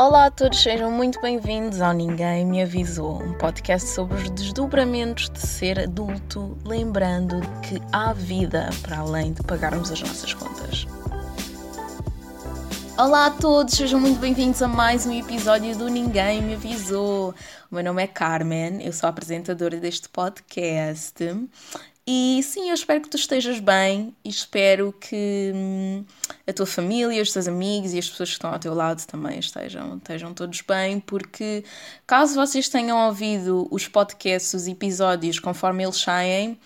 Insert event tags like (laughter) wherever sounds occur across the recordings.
Olá a todos, sejam muito bem-vindos ao Ninguém Me Avisou, um podcast sobre os desdobramentos de ser adulto, lembrando que há vida para além de pagarmos as nossas contas. Olá a todos, sejam muito bem-vindos a mais um episódio do Ninguém Me Avisou. O meu nome é Carmen, eu sou a apresentadora deste podcast e sim, eu espero que tu estejas bem e espero que hum, a tua família, os teus amigos e as pessoas que estão ao teu lado também estejam, estejam todos bem, porque caso vocês tenham ouvido os podcasts, os episódios conforme eles saem,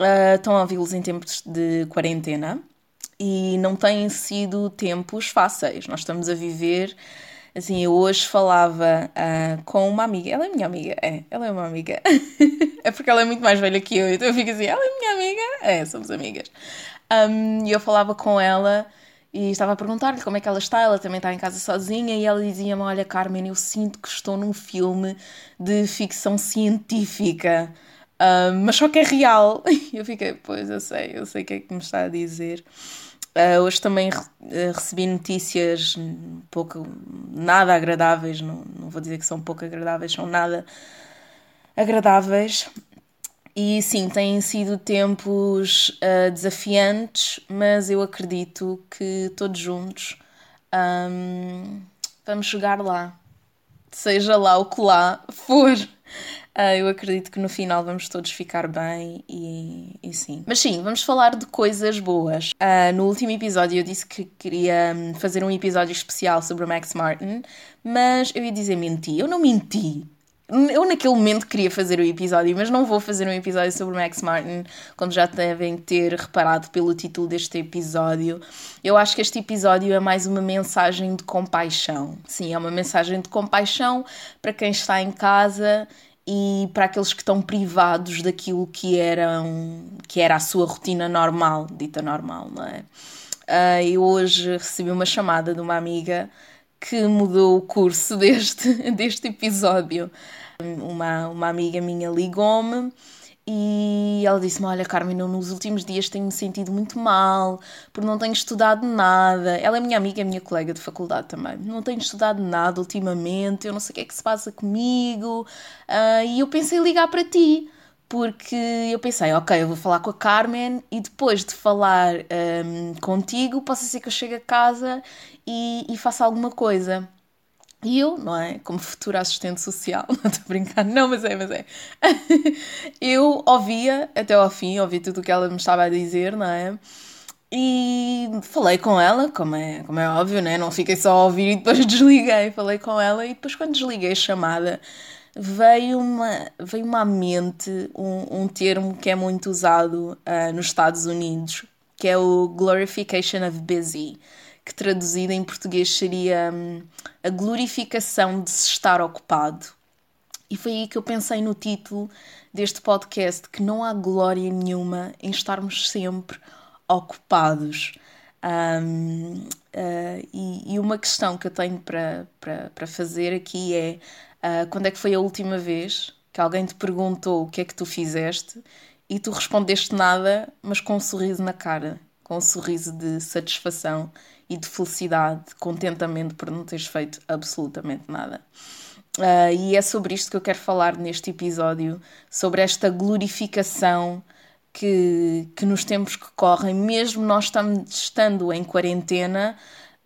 uh, estão a ouvi-los em tempos de quarentena e não têm sido tempos fáceis. Nós estamos a viver Assim, eu hoje falava uh, com uma amiga, ela é minha amiga, é, ela é uma amiga, (laughs) é porque ela é muito mais velha que eu, então eu fico assim, ela é minha amiga, é, somos amigas. Um, e eu falava com ela e estava a perguntar-lhe como é que ela está, ela também está em casa sozinha, e ela dizia-me: Olha, Carmen, eu sinto que estou num filme de ficção científica, um, mas só que é real. (laughs) E eu fiquei: Pois, eu sei, eu sei o que é que me está a dizer. Uh, hoje também uh, recebi notícias pouco, nada agradáveis, não, não vou dizer que são pouco agradáveis, são nada agradáveis. E sim, têm sido tempos uh, desafiantes, mas eu acredito que todos juntos um, vamos chegar lá. Seja lá o que lá for. Uh, eu acredito que no final vamos todos ficar bem e, e sim. Mas sim, vamos falar de coisas boas. Uh, no último episódio eu disse que queria hum, fazer um episódio especial sobre o Max Martin, mas eu ia dizer menti. Eu não menti. Eu naquele momento queria fazer o episódio, mas não vou fazer um episódio sobre Max Martin, quando já devem ter reparado pelo título deste episódio. Eu acho que este episódio é mais uma mensagem de compaixão. Sim, é uma mensagem de compaixão para quem está em casa e para aqueles que estão privados daquilo que, eram, que era a sua rotina normal, dita normal, não é? Uh, eu hoje recebi uma chamada de uma amiga que mudou o curso (laughs) deste, deste episódio. Uma, uma amiga minha ligou-me e ela disse-me: Olha, Carmen, eu nos últimos dias tenho-me sentido muito mal, porque não tenho estudado nada. Ela é minha amiga, é minha colega de faculdade também. Não tenho estudado nada ultimamente, eu não sei o que é que se passa comigo. Uh, e eu pensei em ligar para ti, porque eu pensei: Ok, eu vou falar com a Carmen e depois de falar um, contigo, possa ser que eu chegue a casa e, e faça alguma coisa. E eu, não é? Como futura assistente social, (laughs) não estou a brincar, não, mas é, mas é. (laughs) eu ouvia até ao fim, ouvi tudo o que ela me estava a dizer, não é? E falei com ela, como é, como é óbvio, né? Não fiquei só a ouvir e depois (laughs) desliguei. Falei com ela e depois, quando desliguei a chamada, veio uma, veio uma mente um, um termo que é muito usado uh, nos Estados Unidos, que é o glorification of busy que traduzida em português seria hum, a glorificação de se estar ocupado. E foi aí que eu pensei no título deste podcast: que não há glória nenhuma em estarmos sempre ocupados. Um, uh, e, e, uma questão que eu tenho para, para, para fazer aqui é: uh, quando é que foi a última vez que alguém te perguntou o que é que tu fizeste e tu respondeste nada, mas com um sorriso na cara, com um sorriso de satisfação e de felicidade, de contentamento por não teres feito absolutamente nada. Uh, e é sobre isto que eu quero falar neste episódio, sobre esta glorificação que, que nos tempos que correm, mesmo nós estamos, estando em quarentena,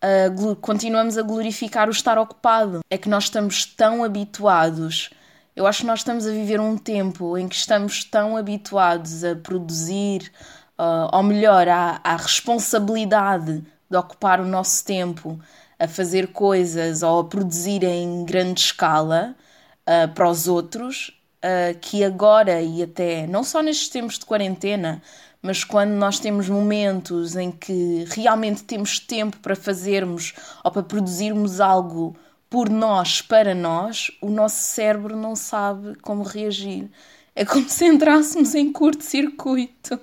uh, continuamos a glorificar o estar ocupado. É que nós estamos tão habituados. Eu acho que nós estamos a viver um tempo em que estamos tão habituados a produzir, uh, ou melhor, à, responsabilidade de ocupar o nosso tempo a fazer coisas ou a produzir em grande escala uh, para os outros, uh, que agora e até não só nestes tempos de quarentena, mas quando nós temos momentos em que realmente temos tempo para fazermos ou para produzirmos algo por nós, para nós, o nosso cérebro não sabe como reagir. É como se entrássemos em curto-circuito.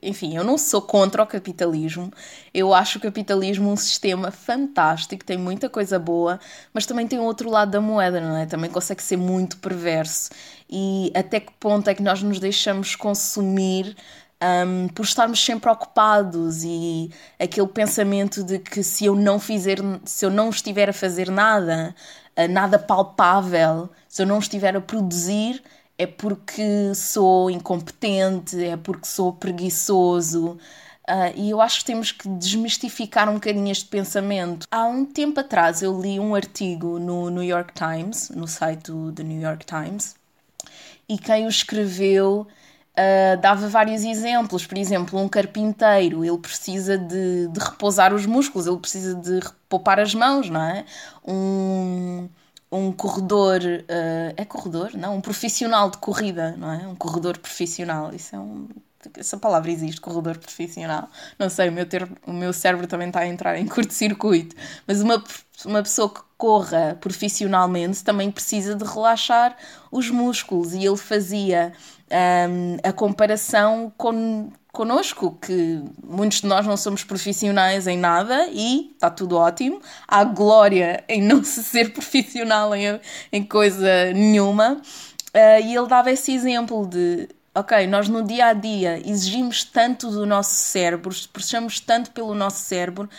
Enfim, eu não sou contra o capitalismo. Eu acho o capitalismo um sistema fantástico, tem muita coisa boa, mas também tem outro lado da moeda, não é? Também consegue ser muito perverso. E até que ponto é que nós nos deixamos consumir um, por estarmos sempre ocupados e aquele pensamento de que se eu não fizer, se eu não estiver a fazer nada, uh, nada palpável, se eu não estiver a produzir, é porque sou incompetente, é porque sou preguiçoso. Uh, e eu acho que temos que desmistificar um bocadinho este pensamento. Há um tempo atrás eu li um artigo no New York Times, no site do, New York Times, e quem o escreveu uh, dava vários exemplos. Por exemplo, um carpinteiro, ele precisa de, de repousar os músculos, ele precisa de poupar as mãos, não é? Um, um corredor, uh, é corredor? Não, um profissional de corrida, não é? Um corredor profissional, isso é um essa palavra existe, corredor profissional. Não sei, o meu, ter, o meu cérebro também está a entrar em (laughs) curto-circuito. Mas uma, uma pessoa que corra profissionalmente também precisa de relaxar os músculos. E ele fazia um, a comparação com, connosco, que muitos de nós não somos profissionais em nada e está tudo ótimo. Há glória em (laughs) não se ser profissional em, em coisa nenhuma. Uh, e ele dava esse exemplo de ok, nós no dia a dia exigimos tanto do nosso cérebro, puxamos tanto pelo nosso cérebro,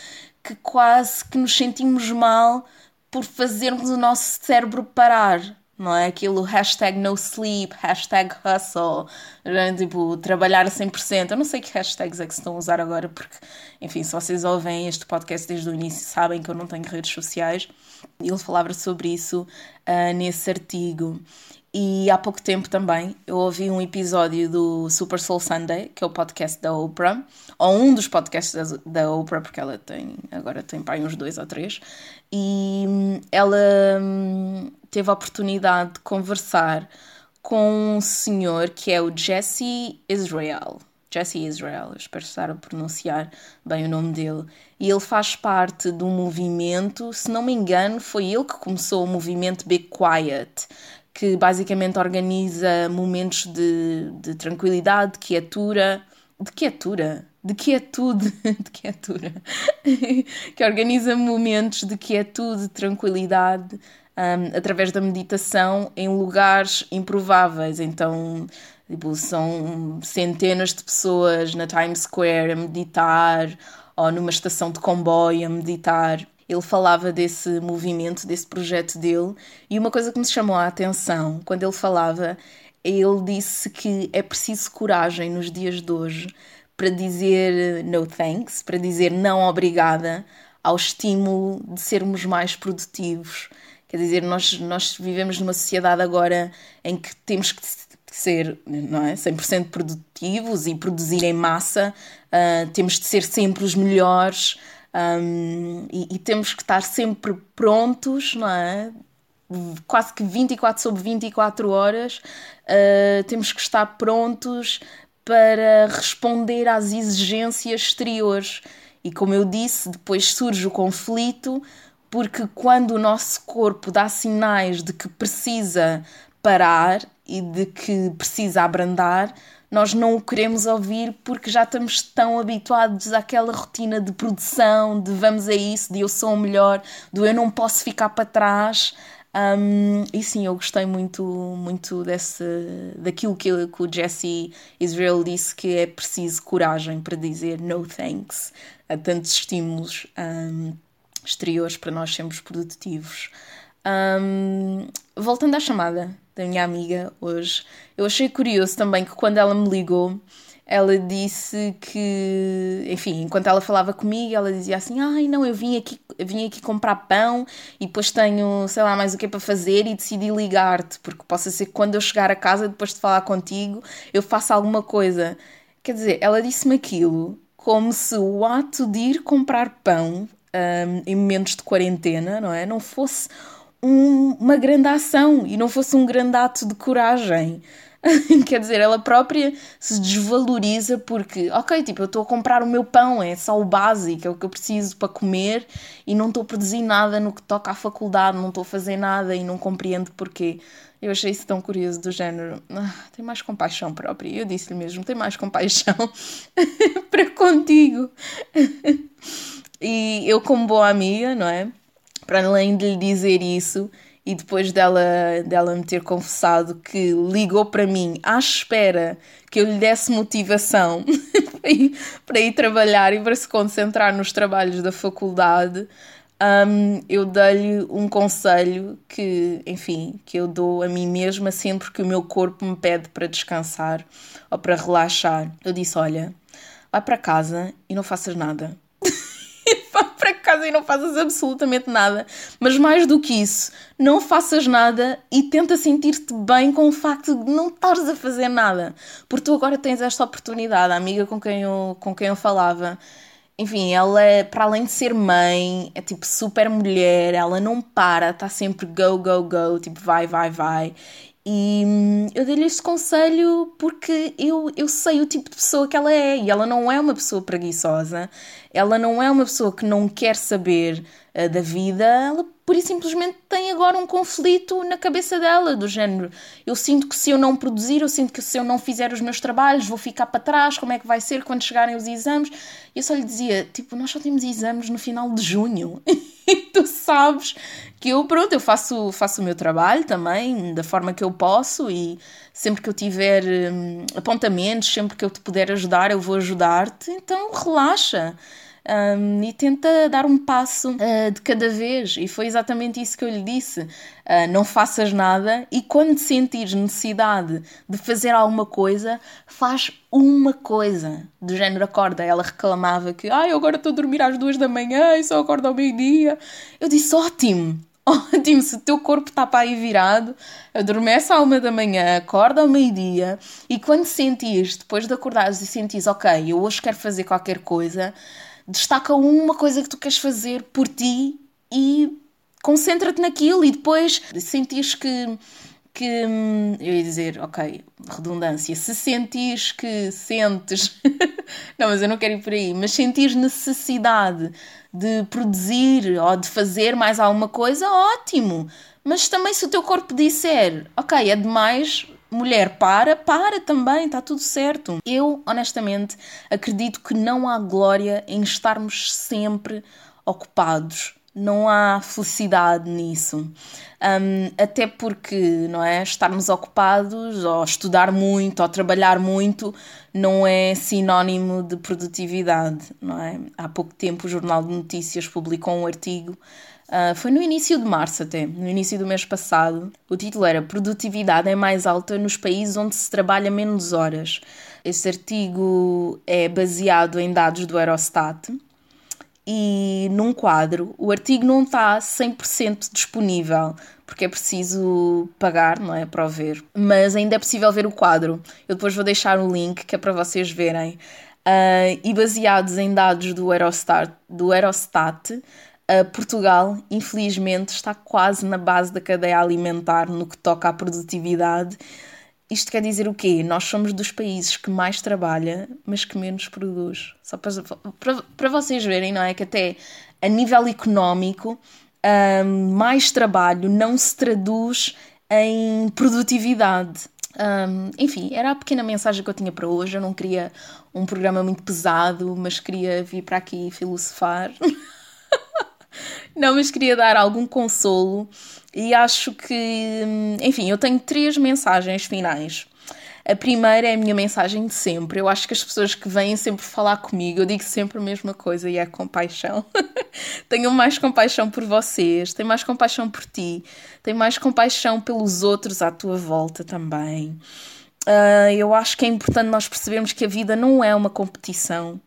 que quase que nos sentimos mal por fazermos o nosso cérebro parar. Não é aquilo hashtag no sleep, hashtag hustle, tipo, trabalhar a 100%. Eu não sei que hashtags é que se estão a usar agora, porque, enfim, se vocês ouvem este podcast desde o início, sabem que eu não tenho redes sociais. Ele falava sobre isso uh, nesse artigo. E há pouco tempo também eu ouvi um episódio do Super Soul Sunday, que é o podcast da Oprah, ou um dos podcasts da, da Oprah, porque ela tem, agora tem pai uns dois ou três, e hum, ela hum, teve a oportunidade de conversar com um senhor que é o Jesse Israel. Jesse Israel, espero estar a pronunciar bem o nome dele. E ele faz parte um movimento, se não me engano, foi ele que começou o movimento Be Quiet, que basicamente organiza momentos de, de tranquilidade, de quietura, de quietura, de quietude, (laughs) de quietura, (laughs) que organiza momentos de quietude, de tranquilidade, um, através da meditação em lugares improváveis. Então, tipo, são centenas de pessoas na Times Square a meditar, ou numa estação de comboio a meditar ele falava desse movimento, desse projeto dele, e uma coisa que me chamou a atenção quando ele falava, ele disse que é preciso coragem nos dias de hoje para dizer no thanks, para dizer não obrigada ao estímulo de sermos mais produtivos. Quer dizer, nós, nós vivemos numa sociedade agora em que temos que ser não é, 100% produtivos e produzir em massa, uh, temos de ser sempre os melhores, um, e, e, temos que estar sempre prontos, não é? Quase que 24 sobre 24 horas, uh, temos que estar prontos para responder às exigências exteriores. E como eu disse, depois surge o conflito, porque quando o nosso corpo dá sinais de que precisa parar e de que precisa abrandar, nós não o queremos ouvir porque já estamos tão habituados àquela rotina de produção, de vamos a isso, de eu sou o melhor, do eu não posso ficar para trás. Um, e sim, eu gostei muito, muito desse, daquilo que, que o Jesse Israel disse que é preciso coragem para dizer no thanks a tantos estímulos um, exteriores para nós sermos produtivos. Um, voltando à chamada da minha amiga hoje, eu achei curioso também que quando ela me ligou, ela disse que, enfim, enquanto ela falava comigo, ela dizia assim: Ai, não, eu vim aqui, vim aqui comprar pão e depois tenho, sei lá, mais o que é para fazer e decidi ligar-te, porque possa ser que quando eu chegar a casa, depois de falar contigo, eu faça alguma coisa. Quer dizer, ela disse-me aquilo como se o ato de ir comprar pão um, em momentos de quarentena, não é? Não fosse um, uma grande ação e não fosse um grande ato de coragem. (laughs) Quer dizer, ela própria se desvaloriza porque, ok, tipo, eu estou a comprar o meu pão, é só o básico, é o que eu preciso para comer e não estou a produzir nada no que toca à faculdade, não estou a fazer nada e não compreendo porquê. Eu achei isso tão curioso, do género, ah, tem mais compaixão própria. Eu disse-lhe mesmo, tem mais compaixão (laughs) para contigo. (laughs) e eu, como boa amiga, não é? Para além de lhe dizer isso, e depois dela, dela me ter confessado que ligou para mim à espera que eu lhe desse motivação (laughs) para, ir, para ir trabalhar e para se concentrar nos trabalhos da faculdade, um, eu dei-lhe um conselho que, enfim, que eu dou a mim mesma sempre que o meu corpo me pede para descansar ou para relaxar. Eu disse: Olha, vai para casa e não faças nada. Para casa e não faças absolutamente nada. Mas mais do que isso, não faças nada e tenta sentir-te bem com o facto de não estares a fazer nada. Porque tu agora tens esta oportunidade. A amiga com quem eu, com quem eu falava enfim, ela, é, para além de ser mãe, é tipo super mulher, ela não para, está sempre go, go, go, tipo vai, vai, vai. E hum, eu dei-lhe este conselho porque eu, eu sei o tipo de pessoa que ela é e ela não é uma pessoa preguiçosa, ela não é uma pessoa que não quer saber uh, da vida, ela por isso simplesmente tem agora um conflito na cabeça dela, do género. Eu sinto que se eu não produzir, eu sinto que se eu não fizer os meus trabalhos, vou ficar para trás, como é que vai ser quando chegarem os exames? E eu só lhe dizia, tipo, nós só temos exames no final de junho. e (laughs) tu sabes que eu, pronto, eu faço, faço o meu trabalho também, da forma que eu posso e sempre que eu tiver hum, apontamentos, sempre que eu te puder ajudar, eu vou ajudar-te. Então relaxa um, e tenta dar um passo uh, de cada vez. E foi exatamente isso que eu lhe disse. Uh, não faças nada e quando sentires necessidade de fazer alguma coisa, faz uma coisa. Do género acorda. Ela reclamava que ah, eu agora estou a dormir às duas da manhã e só acordo ao meio-dia. Eu disse ótimo. (laughs) Ótimo, se o teu corpo está para aí virado, adormece à uma da manhã, acorda ao meio-dia e quando sentires, depois de acordares e sentires, ok, eu hoje quero fazer qualquer coisa, destaca uma coisa que tu queres fazer por ti e concentra-te naquilo e depois sentires que que eu ia dizer, ok, redundância, se sentires que sentes, (laughs) não, mas eu não quero ir por aí, mas sentires necessidade de produzir ou de fazer mais alguma coisa, ótimo. Mas também se o teu corpo disser, ok, é demais, mulher, para, para também, está tudo certo. Eu, honestamente, acredito que não há glória em estarmos sempre ocupados. Não há felicidade nisso. Um, até porque, não é? Estarmos ocupados, ou estudar muito, ou trabalhar muito, não é sinónimo de produtividade, não é? Há pouco tempo o Jornal de Notícias publicou um artigo Uh, foi no início de março até, no início do mês passado. O título era Produtividade é mais alta nos países onde se trabalha menos horas. Este artigo é baseado em dados do Eurostat e num quadro. O artigo não está 100% disponível porque é preciso pagar, não é? Para o ver. Mas ainda é possível ver o quadro. Eu depois vou deixar o link que é para vocês verem. Uh, e baseados em dados do Eurostat, do Uh, Portugal, infelizmente, está quase na base da cadeia alimentar no que toca à produtividade. Isto quer dizer o quê? Nós somos dos países que mais trabalha, mas que menos produz. Só para, para, para vocês verem, não é? Que até a nível económico, um, mais trabalho não se traduz em produtividade. Um, enfim, era a pequena mensagem que eu tinha para hoje. Eu não queria um programa muito pesado, mas queria vir para aqui filosofar. (laughs) Não, mas queria dar algum consolo e acho que, enfim, eu tenho três mensagens finais. A primeira é a minha mensagem de sempre. Eu acho que as pessoas que vêm sempre falar comigo, eu digo sempre a mesma coisa e é compaixão. (laughs) Tenham mais compaixão por vocês, tenham mais compaixão por ti, tenham mais compaixão pelos outros à tua volta também. Uh, eu acho que é importante nós percebermos que a vida não é uma competição.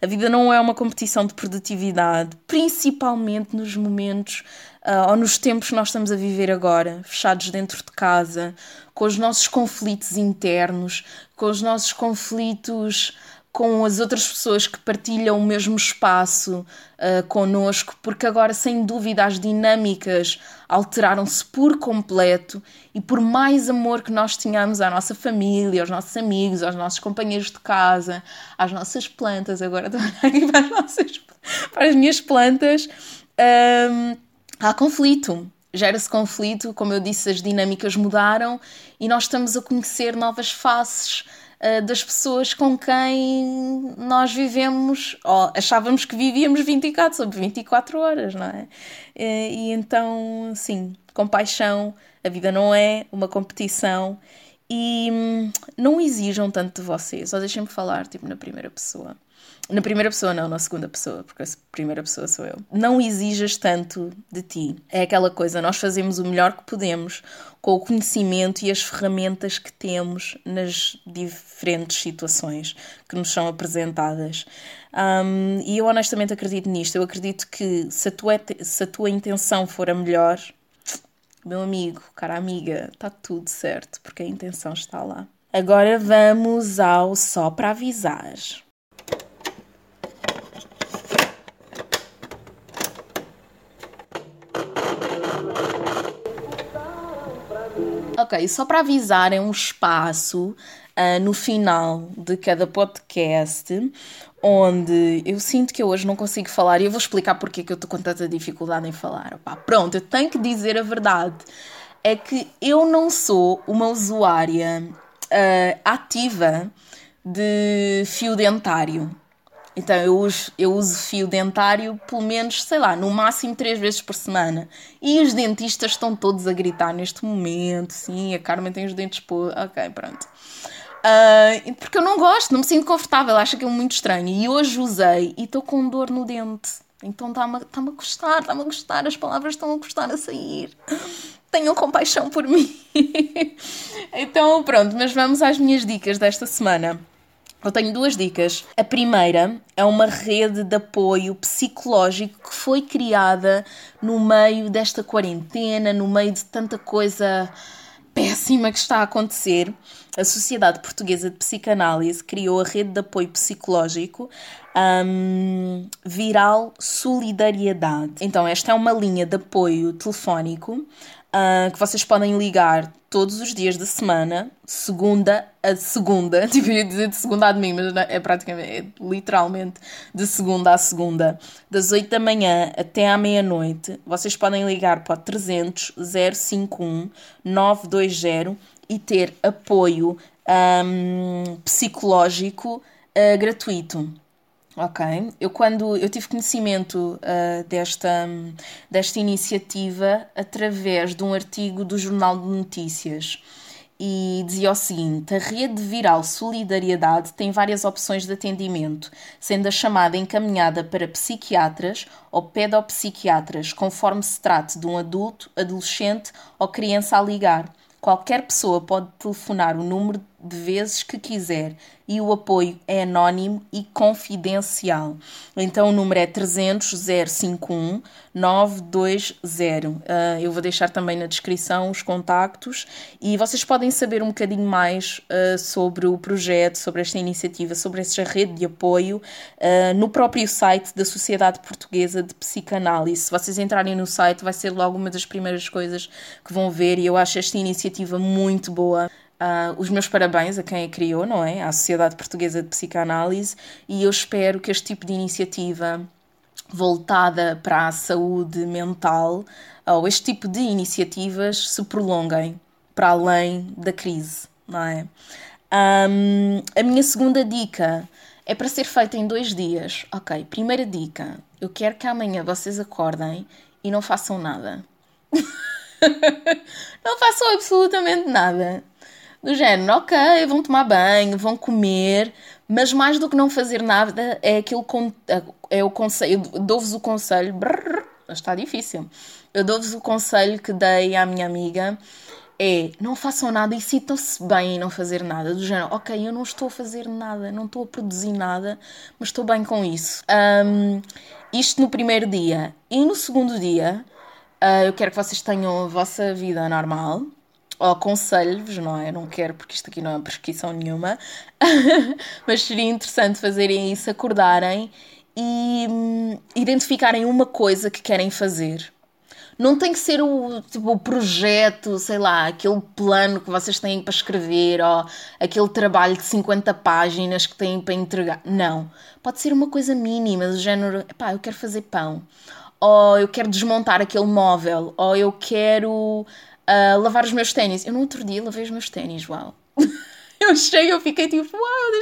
A vida não é uma competição de produtividade, principalmente nos momentos uh, ou nos tempos que nós estamos a viver agora, fechados dentro de casa, com os nossos conflitos internos, com os nossos conflitos com as outras pessoas que partilham o mesmo espaço uh, connosco, porque agora, sem dúvida, as dinâmicas alteraram-se por completo e por mais amor que nós tenhamos à nossa família, aos nossos amigos, aos nossos companheiros de casa, às nossas plantas, agora estou aqui para as, nossas, para as minhas plantas, um, há conflito. Gera-se conflito, como eu disse, as dinâmicas mudaram e nós estamos a conhecer novas faces uh, das pessoas com quem nós vivemos, ou achávamos que vivíamos 24 sobre 24 horas, não é? E, e então, sim, compaixão, a vida não é uma competição e hum, não exijam tanto de vocês, ou deixem-me falar tipo na primeira pessoa. Na primeira pessoa, não, na segunda pessoa, porque a primeira pessoa sou eu. Não exijas tanto de ti. É aquela coisa, nós fazemos o melhor que podemos com o conhecimento e as ferramentas que temos nas diferentes situações que nos são apresentadas. Um, e eu honestamente acredito nisto. Eu acredito que se a tua, se a tua intenção for a melhor, meu amigo, cara amiga, está tudo certo, porque a intenção está lá. Agora vamos ao só para avisar. Ok, só para avisar, é um espaço uh, no final de cada podcast onde eu sinto que eu hoje não consigo falar e eu vou explicar porque é que eu estou com tanta dificuldade em falar. Pronto, eu tenho que dizer a verdade. É que eu não sou uma usuária uh, ativa de fio dentário. Então eu uso, eu uso fio dentário pelo menos, sei lá, no máximo três vezes por semana. E os dentistas estão todos a gritar neste momento. Sim, a Carmen tem os dentes por. Ok, pronto. Uh, porque eu não gosto, não me sinto confortável, acho aquilo muito estranho. E hoje usei e estou com dor no dente. Então está-me tá a gostar, está-me a gostar, as palavras estão a gostar a sair. Tenham compaixão por mim. (laughs) então pronto, mas vamos às minhas dicas desta semana. Eu tenho duas dicas. A primeira é uma rede de apoio psicológico que foi criada no meio desta quarentena, no meio de tanta coisa péssima que está a acontecer. A Sociedade Portuguesa de Psicanálise criou a rede de apoio psicológico um, Viral Solidariedade. Então, esta é uma linha de apoio telefónico uh, que vocês podem ligar todos os dias da semana, segunda a segunda, (laughs) tipo, ia dizer de segunda a domingo, mas é praticamente, é literalmente de segunda a segunda, das 8 da manhã até à meia-noite. Vocês podem ligar para o 300 051 920 e ter apoio um, psicológico uh, gratuito. Ok. Eu quando eu tive conhecimento uh, desta, desta iniciativa através de um artigo do Jornal de Notícias e dizia o seguinte: a rede viral Solidariedade tem várias opções de atendimento, sendo a chamada encaminhada para psiquiatras ou pedopsiquiatras, conforme se trate de um adulto, adolescente ou criança a ligar. Qualquer pessoa pode telefonar o número de vezes que quiser e o apoio é anónimo e confidencial. Então o número é 300 051 920. Uh, eu vou deixar também na descrição os contactos e vocês podem saber um bocadinho mais uh, sobre o projeto, sobre esta iniciativa, sobre esta rede de apoio uh, no próprio site da Sociedade Portuguesa de Psicanálise. Se vocês entrarem no site, vai ser logo uma das primeiras coisas que vão ver e eu acho esta iniciativa muito boa. Uh, os meus parabéns a quem a criou, não é? À Sociedade Portuguesa de Psicanálise, e eu espero que este tipo de iniciativa voltada para a saúde mental, ou este tipo de iniciativas, se prolonguem para além da crise, não é? Um, a minha segunda dica é para ser feita em dois dias. Ok, primeira dica: eu quero que amanhã vocês acordem e não façam nada. (laughs) não façam absolutamente nada do género, ok, vão tomar banho, vão comer, mas mais do que não fazer nada é aquilo é o conselho, dou-vos o conselho, brrr, está difícil. Eu dou-vos o conselho que dei à minha amiga é não façam nada e sintam-se bem em não fazer nada. Do género, ok, eu não estou a fazer nada, não estou a produzir nada, mas estou bem com isso. Um, isto no primeiro dia. E no segundo dia, uh, eu quero que vocês tenham a vossa vida normal aconselho-vos, não é? Não quero, porque isto aqui não é prescrição nenhuma, (laughs) mas seria interessante fazerem isso, acordarem e hum, identificarem uma coisa que querem fazer. Não tem que ser o, tipo, o projeto, sei lá, aquele plano que vocês têm para escrever ou aquele trabalho de 50 páginas que têm para entregar. Não. Pode ser uma coisa mínima, do género, pá, eu quero fazer pão. Ou eu quero desmontar aquele móvel. Ou eu quero uh, lavar os meus ténis. Eu no outro dia lavei os meus ténis, uau. (laughs) Eu achei, eu fiquei tipo, uau,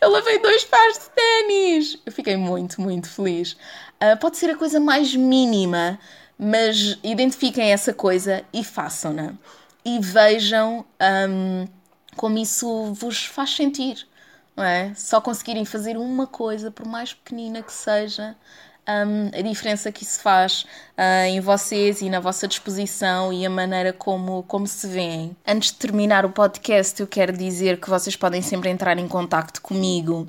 eu lavei dois pares de ténis. Eu fiquei muito, muito feliz. Uh, pode ser a coisa mais mínima, mas identifiquem essa coisa e façam-na. E vejam um, como isso vos faz sentir. Não é? Só conseguirem fazer uma coisa, por mais pequenina que seja, um, a diferença que isso faz uh, em vocês e na vossa disposição e a maneira como, como se veem. Antes de terminar o podcast, eu quero dizer que vocês podem sempre entrar em contato comigo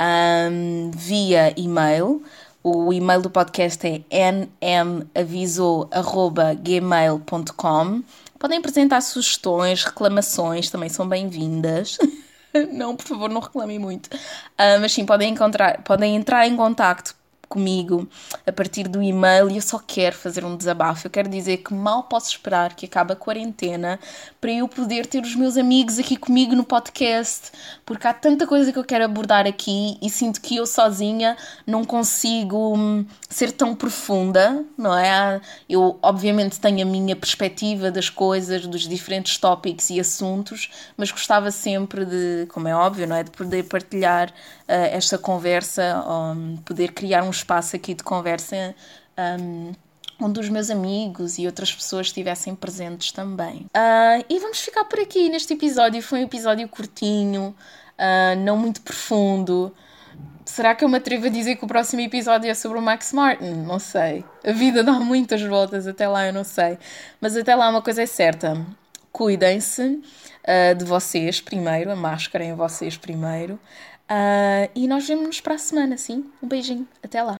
um, via e-mail. O e-mail do podcast é nmavisou.gmail.com. Podem apresentar sugestões, reclamações, também são bem-vindas. (laughs) não, por favor, não reclamem muito. Uh, mas sim, podem, encontrar, podem entrar em contato comigo a partir do e-mail e eu só quero fazer um desabafo. Eu quero dizer que mal posso esperar que acabe a quarentena para eu poder ter os meus amigos aqui comigo no podcast, porque há tanta coisa que eu quero abordar aqui e sinto que eu sozinha não consigo hum, ser tão profunda, não é? Eu, obviamente, tenho a minha perspectiva das coisas, dos diferentes tópicos e assuntos, mas gostava sempre de, como é óbvio, não é? De poder partilhar uh, esta conversa, um, poder criar um espaço aqui de conversa um, onde os meus amigos e outras pessoas estivessem presentes também. Uh, e vamos ficar por aqui neste episódio. Foi um episódio curtinho, uh, não muito profundo. Será que eu me atrevo a dizer que o próximo episódio é sobre o Max Martin? Não sei. A vida dá muitas voltas, até lá eu não sei. Mas até lá uma coisa é certa: cuidem-se uh, de vocês primeiro, a máscara em vocês primeiro. Uh, e nós vemos-nos para a semana, sim? Um beijinho, até lá.